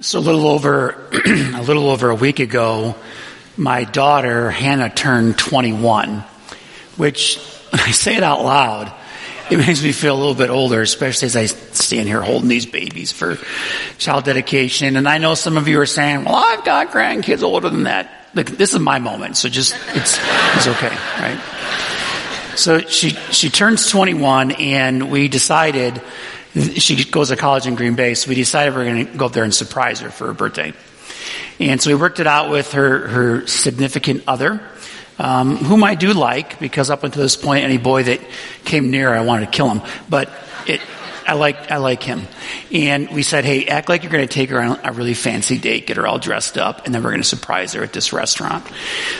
So a little over a little over a week ago, my daughter Hannah turned 21, which I say it out loud, it makes me feel a little bit older, especially as I stand here holding these babies for child dedication. And I know some of you are saying, "Well, I've got grandkids older than that." This is my moment, so just it's it's okay, right? So she she turns 21, and we decided she goes to college in Green Bay, so we decided we are going to go up there and surprise her for her birthday. And so we worked it out with her, her significant other, um, whom I do like, because up until this point, any boy that came near, I wanted to kill him. But it, I like, I like him. And we said, hey, act like you're going to take her on a really fancy date, get her all dressed up, and then we're going to surprise her at this restaurant.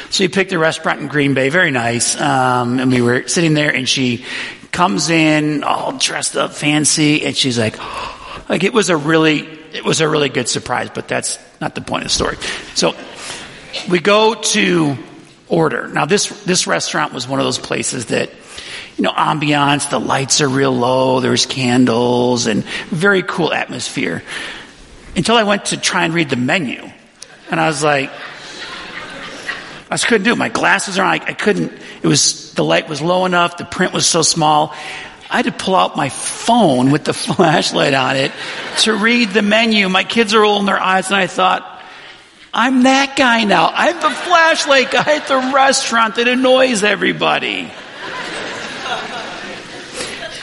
So we picked a restaurant in Green Bay, very nice. Um, and we were sitting there and she comes in all dressed up fancy and she's like, like it was a really, it was a really good surprise, but that's not the point of the story. So we go to order. Now this, this restaurant was one of those places that, you know, ambiance, the lights are real low, there's candles and very cool atmosphere. Until I went to try and read the menu. And I was like, I just couldn't do it. My glasses are on. I, I couldn't. It was, the light was low enough. The print was so small. I had to pull out my phone with the flashlight on it to read the menu. My kids are rolling their eyes and I thought, I'm that guy now. I'm the flashlight guy at the restaurant that annoys everybody.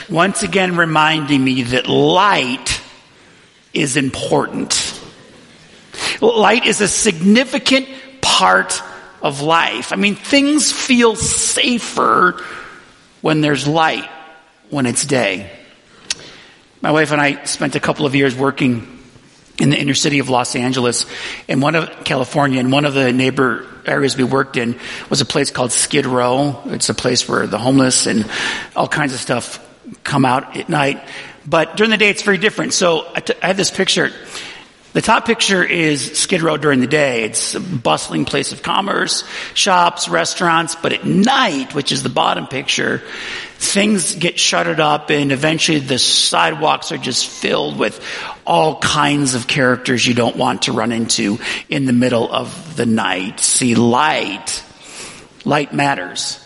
Once again reminding me that light is important. Light is a significant part of life. I mean, things feel safer when there's light, when it's day. My wife and I spent a couple of years working in the inner city of Los Angeles in one of California and one of the neighbor areas we worked in was a place called Skid Row. It's a place where the homeless and all kinds of stuff come out at night. But during the day it's very different. So I, t- I have this picture. The top picture is Skid Row during the day. It's a bustling place of commerce, shops, restaurants, but at night, which is the bottom picture, things get shuttered up and eventually the sidewalks are just filled with all kinds of characters you don't want to run into in the middle of the night. See, light, light matters.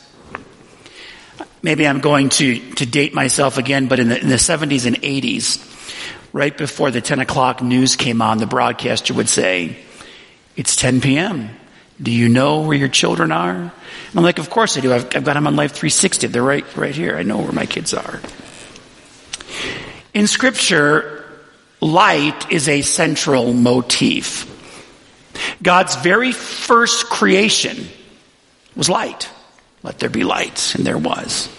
Maybe I'm going to, to date myself again, but in the, in the 70s and 80s, right before the 10 o'clock news came on, the broadcaster would say, It's 10 p.m. Do you know where your children are? And I'm like, Of course I do. I've, I've got them on Life 360. They're right, right here. I know where my kids are. In Scripture, light is a central motif. God's very first creation was light. Let there be light, and there was.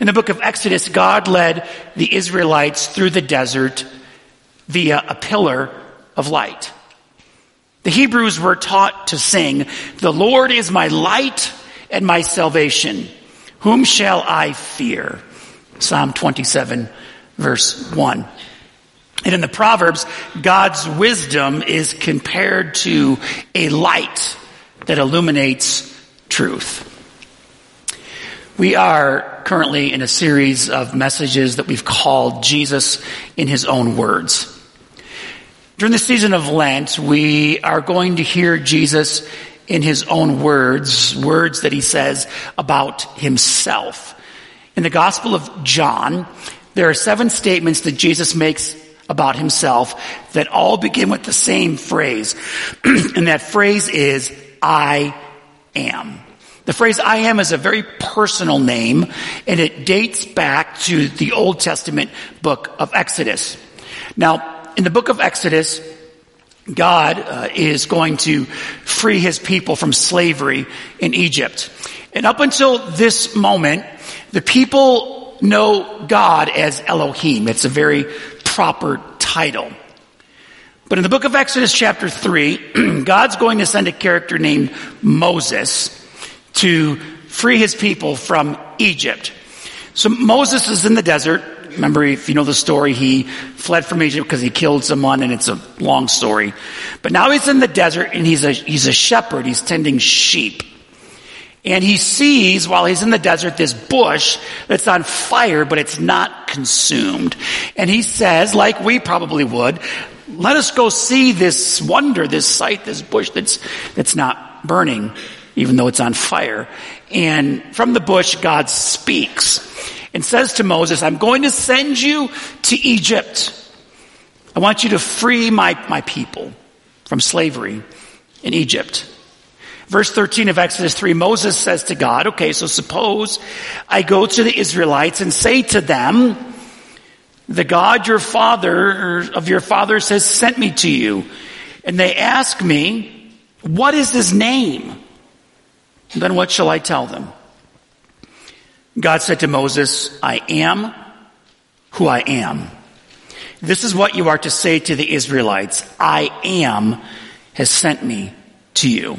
In the book of Exodus, God led the Israelites through the desert via a pillar of light. The Hebrews were taught to sing, The Lord is my light and my salvation. Whom shall I fear? Psalm 27 verse 1. And in the Proverbs, God's wisdom is compared to a light that illuminates truth. We are currently in a series of messages that we've called Jesus in His Own Words. During the season of Lent, we are going to hear Jesus in His own words, words that He says about Himself. In the Gospel of John, there are seven statements that Jesus makes about Himself that all begin with the same phrase. and that phrase is, I am. The phrase I am is a very personal name and it dates back to the Old Testament book of Exodus. Now, in the book of Exodus, God uh, is going to free his people from slavery in Egypt. And up until this moment, the people know God as Elohim. It's a very proper title. But in the book of Exodus chapter 3, God's going to send a character named Moses to free his people from Egypt. So Moses is in the desert. Remember, if you know the story, he fled from Egypt because he killed someone and it's a long story. But now he's in the desert and he's a, he's a shepherd. He's tending sheep. And he sees while he's in the desert this bush that's on fire, but it's not consumed. And he says, like we probably would, let us go see this wonder, this sight, this bush that's, that's not burning, even though it's on fire. And from the bush, God speaks and says to Moses, I'm going to send you to Egypt. I want you to free my, my people from slavery in Egypt. Verse 13 of Exodus 3, Moses says to God, okay, so suppose I go to the Israelites and say to them, the God your father, of your fathers has sent me to you. And they ask me, what is his name? Then what shall I tell them? God said to Moses, I am who I am. This is what you are to say to the Israelites. I am has sent me to you.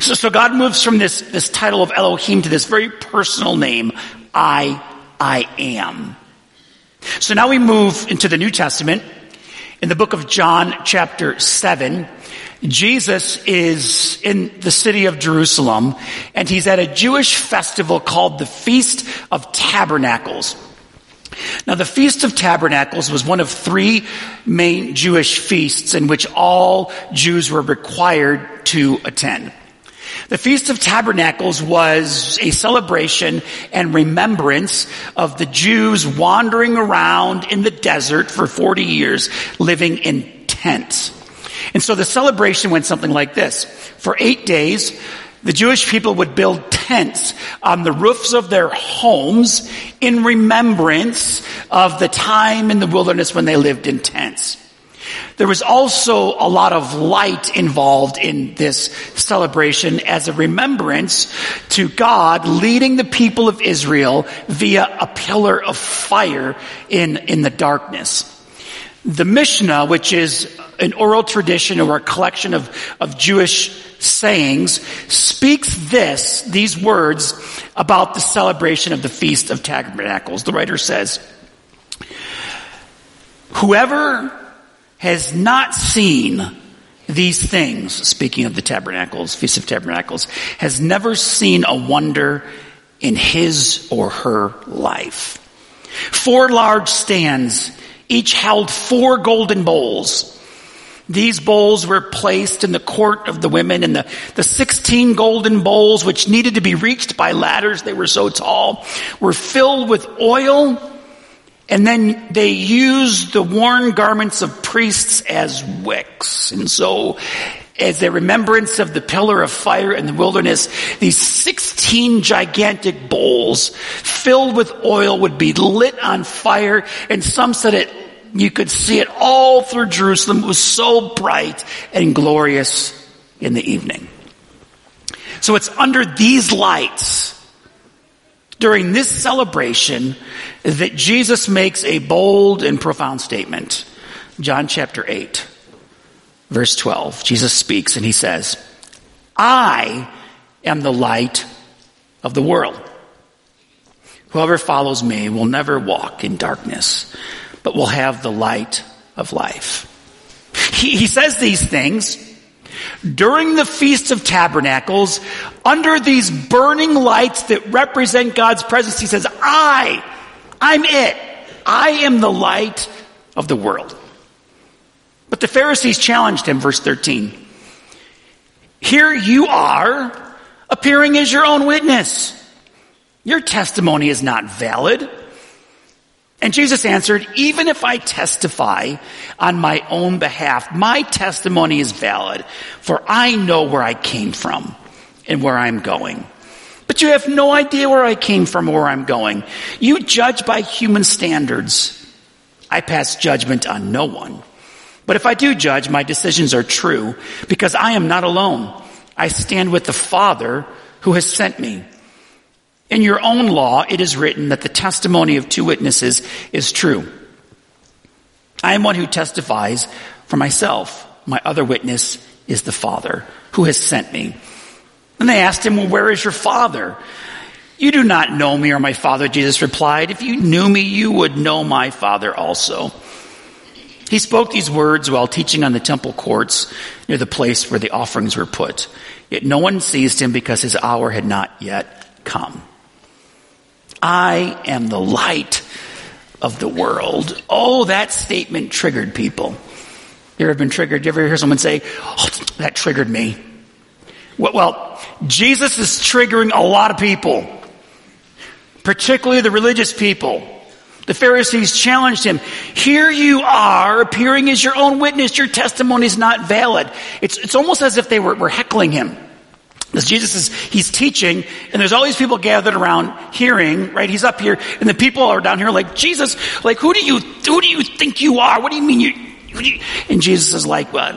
So, so God moves from this, this title of Elohim to this very personal name, I, I am. So now we move into the New Testament. In the book of John chapter 7, Jesus is in the city of Jerusalem and he's at a Jewish festival called the Feast of Tabernacles. Now the Feast of Tabernacles was one of three main Jewish feasts in which all Jews were required to attend. The Feast of Tabernacles was a celebration and remembrance of the Jews wandering around in the desert for 40 years, living in tents. And so the celebration went something like this. For eight days, the Jewish people would build tents on the roofs of their homes in remembrance of the time in the wilderness when they lived in tents. There was also a lot of light involved in this celebration as a remembrance to God leading the people of Israel via a pillar of fire in, in the darkness. The Mishnah, which is an oral tradition or a collection of, of Jewish sayings, speaks this, these words about the celebration of the Feast of Tabernacles. The writer says, Whoever has not seen these things, speaking of the tabernacles, Feast of Tabernacles, has never seen a wonder in his or her life. Four large stands, each held four golden bowls. These bowls were placed in the court of the women and the, the 16 golden bowls, which needed to be reached by ladders, they were so tall, were filled with oil and then they used the worn garments of priests as wicks. And so, as a remembrance of the pillar of fire in the wilderness, these 16 gigantic bowls filled with oil would be lit on fire. And some said it, you could see it all through Jerusalem. It was so bright and glorious in the evening. So it's under these lights during this celebration that Jesus makes a bold and profound statement. John chapter 8, verse 12. Jesus speaks and he says, I am the light of the world. Whoever follows me will never walk in darkness, but will have the light of life. He, he says these things during the Feast of Tabernacles, under these burning lights that represent God's presence, he says, I, I'm it. I am the light of the world. But the Pharisees challenged him, verse 13. Here you are, appearing as your own witness. Your testimony is not valid. And Jesus answered, even if I testify on my own behalf, my testimony is valid, for I know where I came from and where I'm going. But you have no idea where I came from or where I'm going. You judge by human standards. I pass judgment on no one. But if I do judge, my decisions are true because I am not alone. I stand with the Father who has sent me. In your own law, it is written that the testimony of two witnesses is true. I am one who testifies for myself. My other witness is the Father who has sent me. And they asked him, well, where is your Father? You do not know me or my Father, Jesus replied. If you knew me, you would know my Father also. He spoke these words while teaching on the temple courts near the place where the offerings were put. Yet no one seized him because his hour had not yet come. I am the light of the world. Oh, that statement triggered people. You ever been triggered? You ever hear someone say, oh, that triggered me? Well, Jesus is triggering a lot of people, particularly the religious people. The Pharisees challenged him. Here you are appearing as your own witness. Your testimony is not valid. It's, it's almost as if they were, were heckling him. As Jesus is, he's teaching, and there's all these people gathered around hearing, right? He's up here, and the people are down here like, Jesus, like, who do you, who do you think you are? What do you mean you, and Jesus is like, well,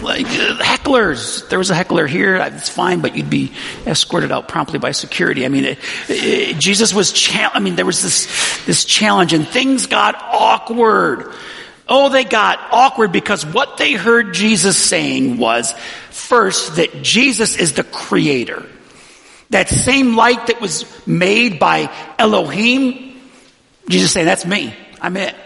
like uh, hecklers. There was a heckler here. It's fine, but you'd be escorted out promptly by security. I mean, it, it, Jesus was. Cha- I mean, there was this this challenge, and things got awkward. Oh, they got awkward because what they heard Jesus saying was first that Jesus is the creator. That same light that was made by Elohim, Jesus saying, that's me. I'm it.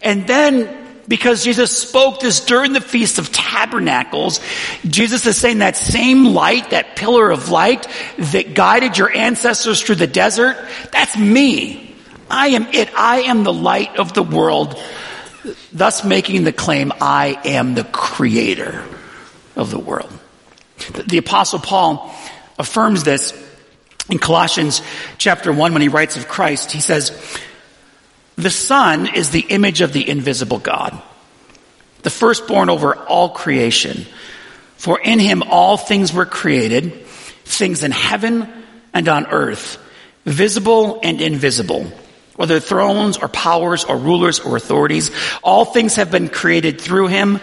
And then because Jesus spoke this during the Feast of Tabernacles. Jesus is saying that same light, that pillar of light that guided your ancestors through the desert, that's me. I am it. I am the light of the world, thus making the claim, I am the creator of the world. The apostle Paul affirms this in Colossians chapter 1 when he writes of Christ. He says, the Son is the image of the invisible God, the firstborn over all creation. For in him all things were created, things in heaven and on earth, visible and invisible, whether thrones or powers or rulers or authorities, all things have been created through him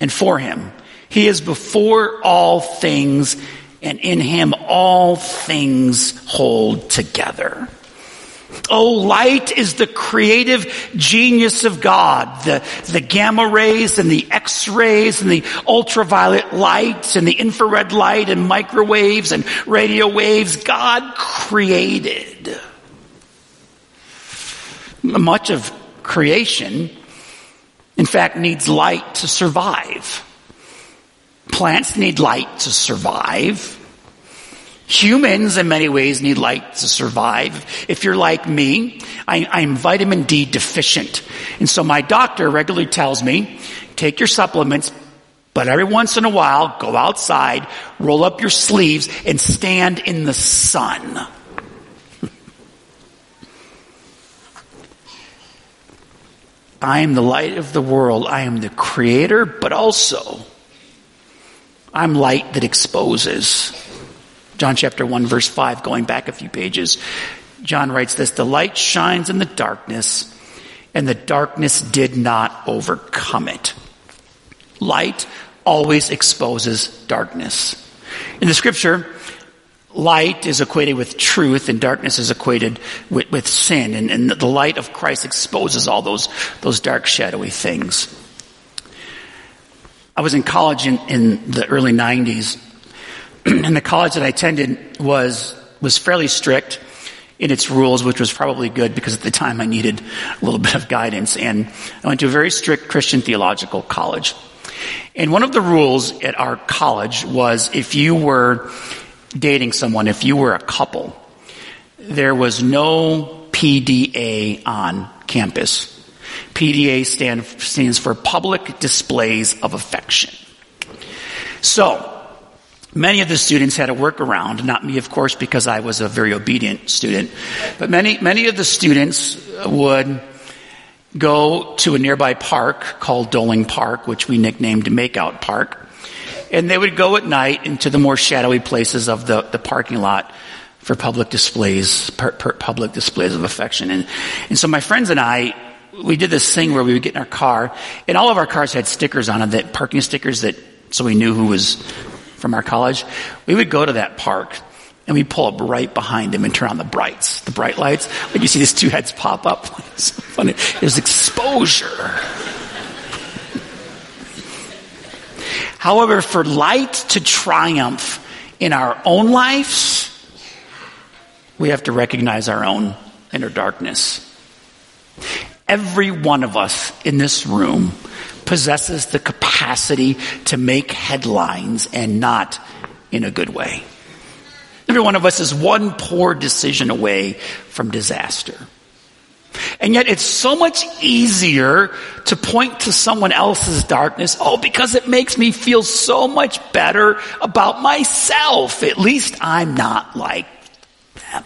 and for him. He is before all things, and in him all things hold together. Oh, light is the creative genius of God. The, the gamma rays and the X-rays and the ultraviolet lights and the infrared light and microwaves and radio waves God created. Much of creation, in fact, needs light to survive. Plants need light to survive. Humans, in many ways, need light to survive. If you're like me, I, am vitamin D deficient. And so my doctor regularly tells me, take your supplements, but every once in a while, go outside, roll up your sleeves, and stand in the sun. I am the light of the world. I am the creator, but also I'm light that exposes. John chapter 1 verse 5, going back a few pages. John writes this, the light shines in the darkness and the darkness did not overcome it. Light always exposes darkness. In the scripture, light is equated with truth and darkness is equated with, with sin. And, and, the light of Christ exposes all those, those dark, shadowy things. I was in college in, in the early 90s and the college that I attended was, was fairly strict in its rules, which was probably good because at the time I needed a little bit of guidance. And I went to a very strict Christian theological college. And one of the rules at our college was if you were dating someone, if you were a couple, there was no PDA on campus. PDA stand, stands for public displays of affection. So, Many of the students had a workaround, not me, of course, because I was a very obedient student, but many, many of the students would go to a nearby park called Doling Park, which we nicknamed Makeout Park, and they would go at night into the more shadowy places of the, the parking lot for public displays, per, per public displays of affection. And, and so my friends and I, we did this thing where we would get in our car, and all of our cars had stickers on them, that parking stickers that, so we knew who was from our college, we would go to that park and we'd pull up right behind them and turn on the brights, the bright lights. Like you see these two heads pop up. It's so funny. There's exposure. However, for light to triumph in our own lives, we have to recognize our own inner darkness. Every one of us in this room possesses the capacity to make headlines and not in a good way. Every one of us is one poor decision away from disaster. And yet it's so much easier to point to someone else's darkness. Oh, because it makes me feel so much better about myself. At least I'm not like them.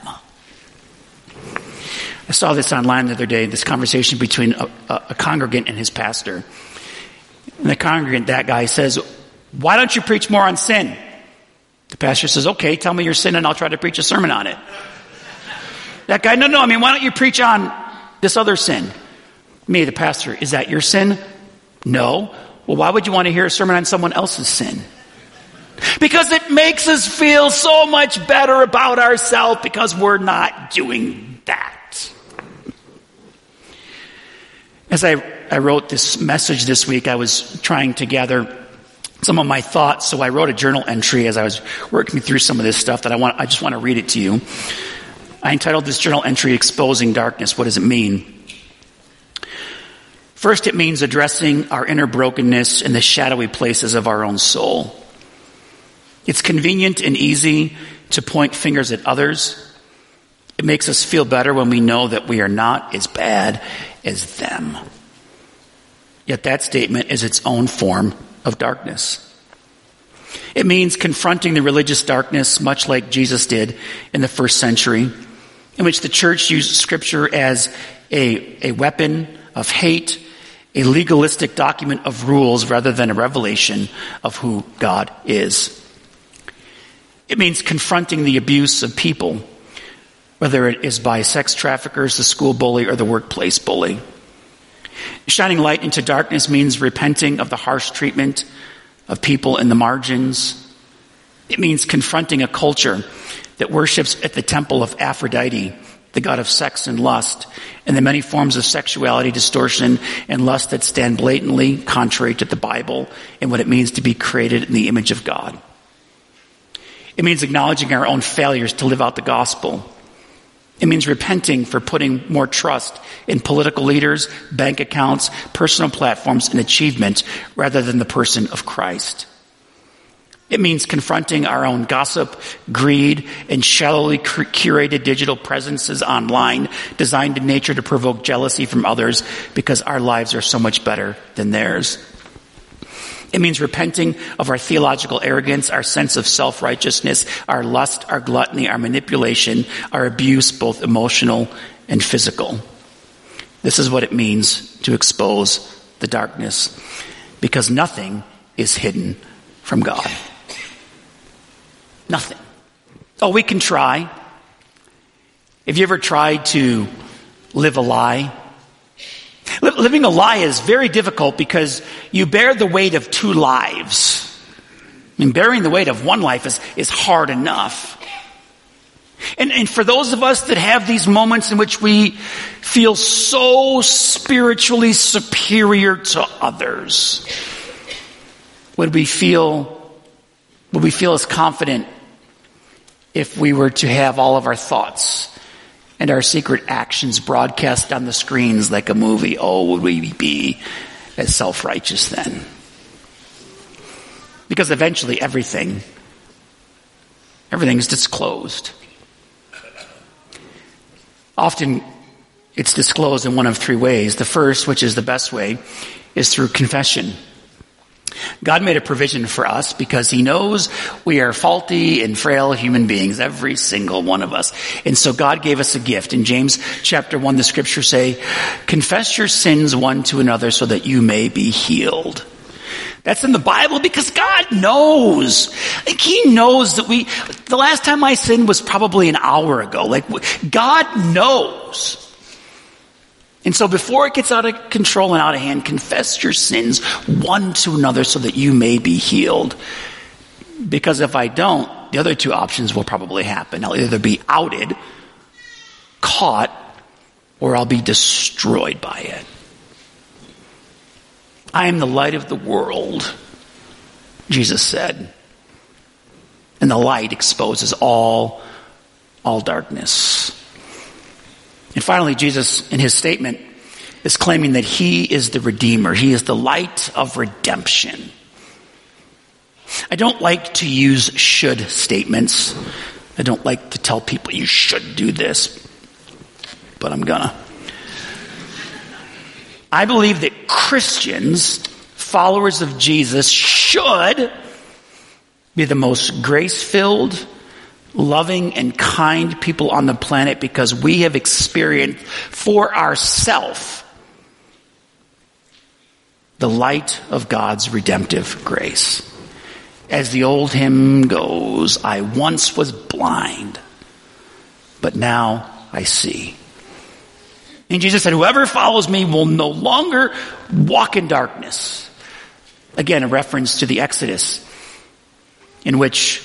I saw this online the other day, this conversation between a, a, a congregant and his pastor. And the congregant, that guy says, why don't you preach more on sin? The pastor says, okay, tell me your sin and I'll try to preach a sermon on it. That guy, no, no, I mean, why don't you preach on this other sin? Me, the pastor, is that your sin? No. Well, why would you want to hear a sermon on someone else's sin? Because it makes us feel so much better about ourselves because we're not doing that. As I, I wrote this message this week, I was trying to gather some of my thoughts, so I wrote a journal entry as I was working through some of this stuff that I want, I just want to read it to you. I entitled this journal entry, Exposing Darkness. What does it mean? First, it means addressing our inner brokenness in the shadowy places of our own soul. It's convenient and easy to point fingers at others. It makes us feel better when we know that we are not as bad as them. Yet that statement is its own form of darkness. It means confronting the religious darkness, much like Jesus did in the first century, in which the church used scripture as a, a weapon of hate, a legalistic document of rules rather than a revelation of who God is. It means confronting the abuse of people, whether it is by sex traffickers, the school bully, or the workplace bully. Shining light into darkness means repenting of the harsh treatment of people in the margins. It means confronting a culture that worships at the temple of Aphrodite, the god of sex and lust, and the many forms of sexuality, distortion, and lust that stand blatantly contrary to the Bible and what it means to be created in the image of God. It means acknowledging our own failures to live out the gospel. It means repenting for putting more trust in political leaders, bank accounts, personal platforms, and achievements rather than the person of Christ. It means confronting our own gossip, greed, and shallowly curated digital presences online designed in nature to provoke jealousy from others because our lives are so much better than theirs. It means repenting of our theological arrogance, our sense of self-righteousness, our lust, our gluttony, our manipulation, our abuse, both emotional and physical. This is what it means to expose the darkness because nothing is hidden from God. Nothing. Oh, we can try. Have you ever tried to live a lie? Living a lie is very difficult because you bear the weight of two lives. I mean, bearing the weight of one life is, is hard enough. And, and for those of us that have these moments in which we feel so spiritually superior to others, would we feel, would we feel as confident if we were to have all of our thoughts and our secret actions broadcast on the screens like a movie, oh, would we be as self-righteous then? Because eventually everything, everything is disclosed. Often it's disclosed in one of three ways. The first, which is the best way, is through confession. God made a provision for us because He knows we are faulty and frail human beings, every single one of us. And so God gave us a gift. In James chapter 1, the scriptures say, confess your sins one to another so that you may be healed. That's in the Bible because God knows. Like he knows that we, the last time I sinned was probably an hour ago. Like God knows. And so before it gets out of control and out of hand, confess your sins one to another so that you may be healed. Because if I don't, the other two options will probably happen. I'll either be outed, caught, or I'll be destroyed by it. I am the light of the world, Jesus said. And the light exposes all, all darkness. And finally, Jesus, in his statement, is claiming that he is the Redeemer. He is the light of redemption. I don't like to use should statements. I don't like to tell people you should do this, but I'm gonna. I believe that Christians, followers of Jesus, should be the most grace filled, loving, and kind people on the planet because we have experienced for ourselves the light of God's redemptive grace. As the old hymn goes, I once was blind, but now I see. And Jesus said, Whoever follows me will no longer walk in darkness. Again, a reference to the Exodus, in which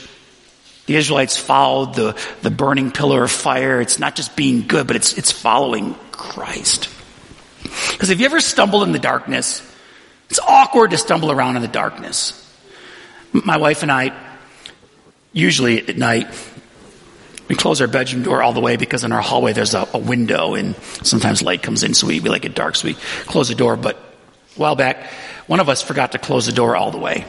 the Israelites followed the, the burning pillar of fire. It's not just being good, but it's, it's following Christ. Because if you ever stumbled in the darkness, it's awkward to stumble around in the darkness. My wife and I, usually at night, we close our bedroom door all the way because in our hallway there's a, a window and sometimes light comes in, so we, we like it dark, so we close the door. But a while back, one of us forgot to close the door all the way.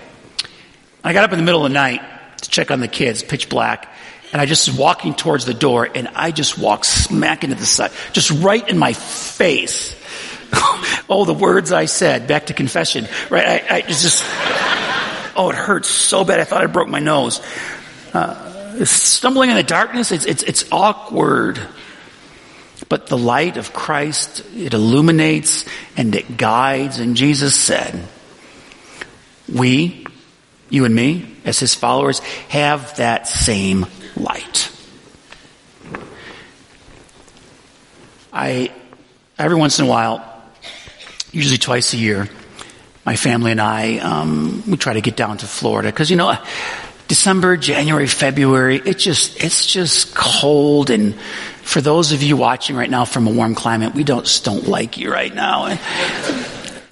I got up in the middle of the night to check on the kids, pitch black, and I just was walking towards the door, and I just walked smack into the side, just right in my face. oh, the words I said, back to confession, right? I, I just, oh, it hurts so bad. I thought I broke my nose. Uh, stumbling in the darkness, it's, it's, it's awkward. But the light of Christ, it illuminates and it guides. And Jesus said, we, you and me, as his followers, have that same light. I, every once in a while, usually twice a year, my family and I, um, we try to get down to Florida because, you know, December, January, February, it just, it's just cold. And for those of you watching right now from a warm climate, we don't, don't like you right now.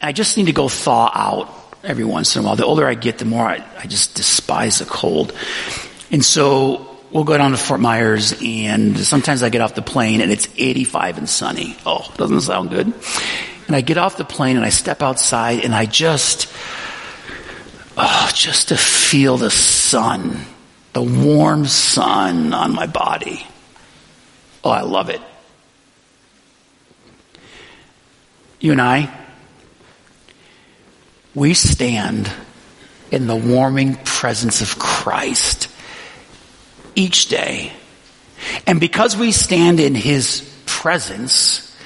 I just need to go thaw out every once in a while. The older I get, the more I, I just despise the cold. And so we'll go down to Fort Myers and sometimes I get off the plane and it's 85 and sunny. Oh, doesn't sound good. And I get off the plane and I step outside and I just, oh, just to feel the sun, the warm sun on my body. Oh, I love it. You and I, we stand in the warming presence of Christ each day. And because we stand in His presence,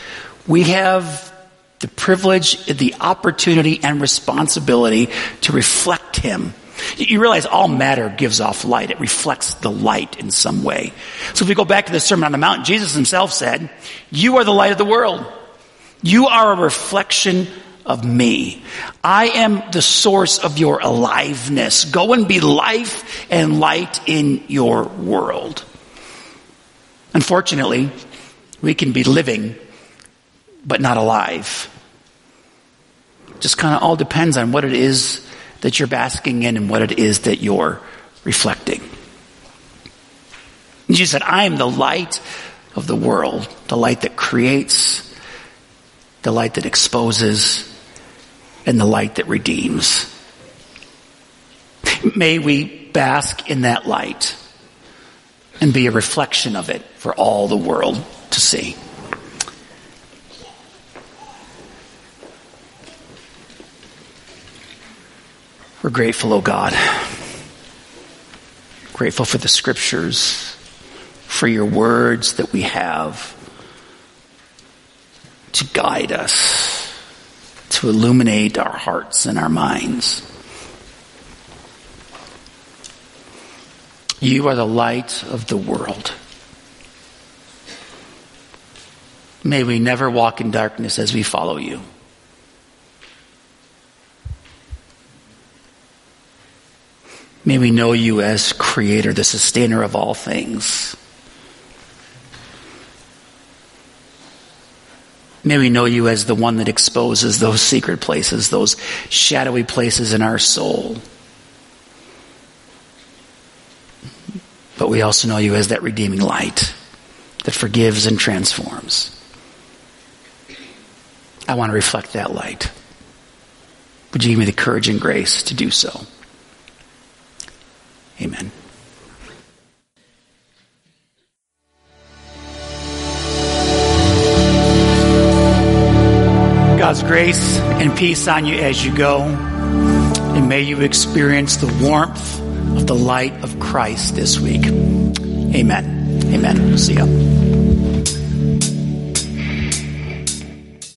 we have the privilege, the opportunity, and responsibility to reflect Him. You realize all matter gives off light. It reflects the light in some way. So if we go back to the Sermon on the Mount, Jesus himself said, You are the light of the world. You are a reflection of me. I am the source of your aliveness. Go and be life and light in your world. Unfortunately, we can be living, but not alive. Just kind of all depends on what it is that you're basking in and what it is that you're reflecting. And Jesus said, I am the light of the world, the light that creates, the light that exposes, and the light that redeems. May we bask in that light and be a reflection of it for all the world to see. We're grateful, O oh God. Grateful for the scriptures, for your words that we have to guide us, to illuminate our hearts and our minds. You are the light of the world. May we never walk in darkness as we follow you. May we know you as creator, the sustainer of all things. May we know you as the one that exposes those secret places, those shadowy places in our soul. But we also know you as that redeeming light that forgives and transforms. I want to reflect that light. Would you give me the courage and grace to do so? Amen. God's grace. and peace on you as you go. And may you experience the warmth of the light of Christ this week. Amen. Amen. See you.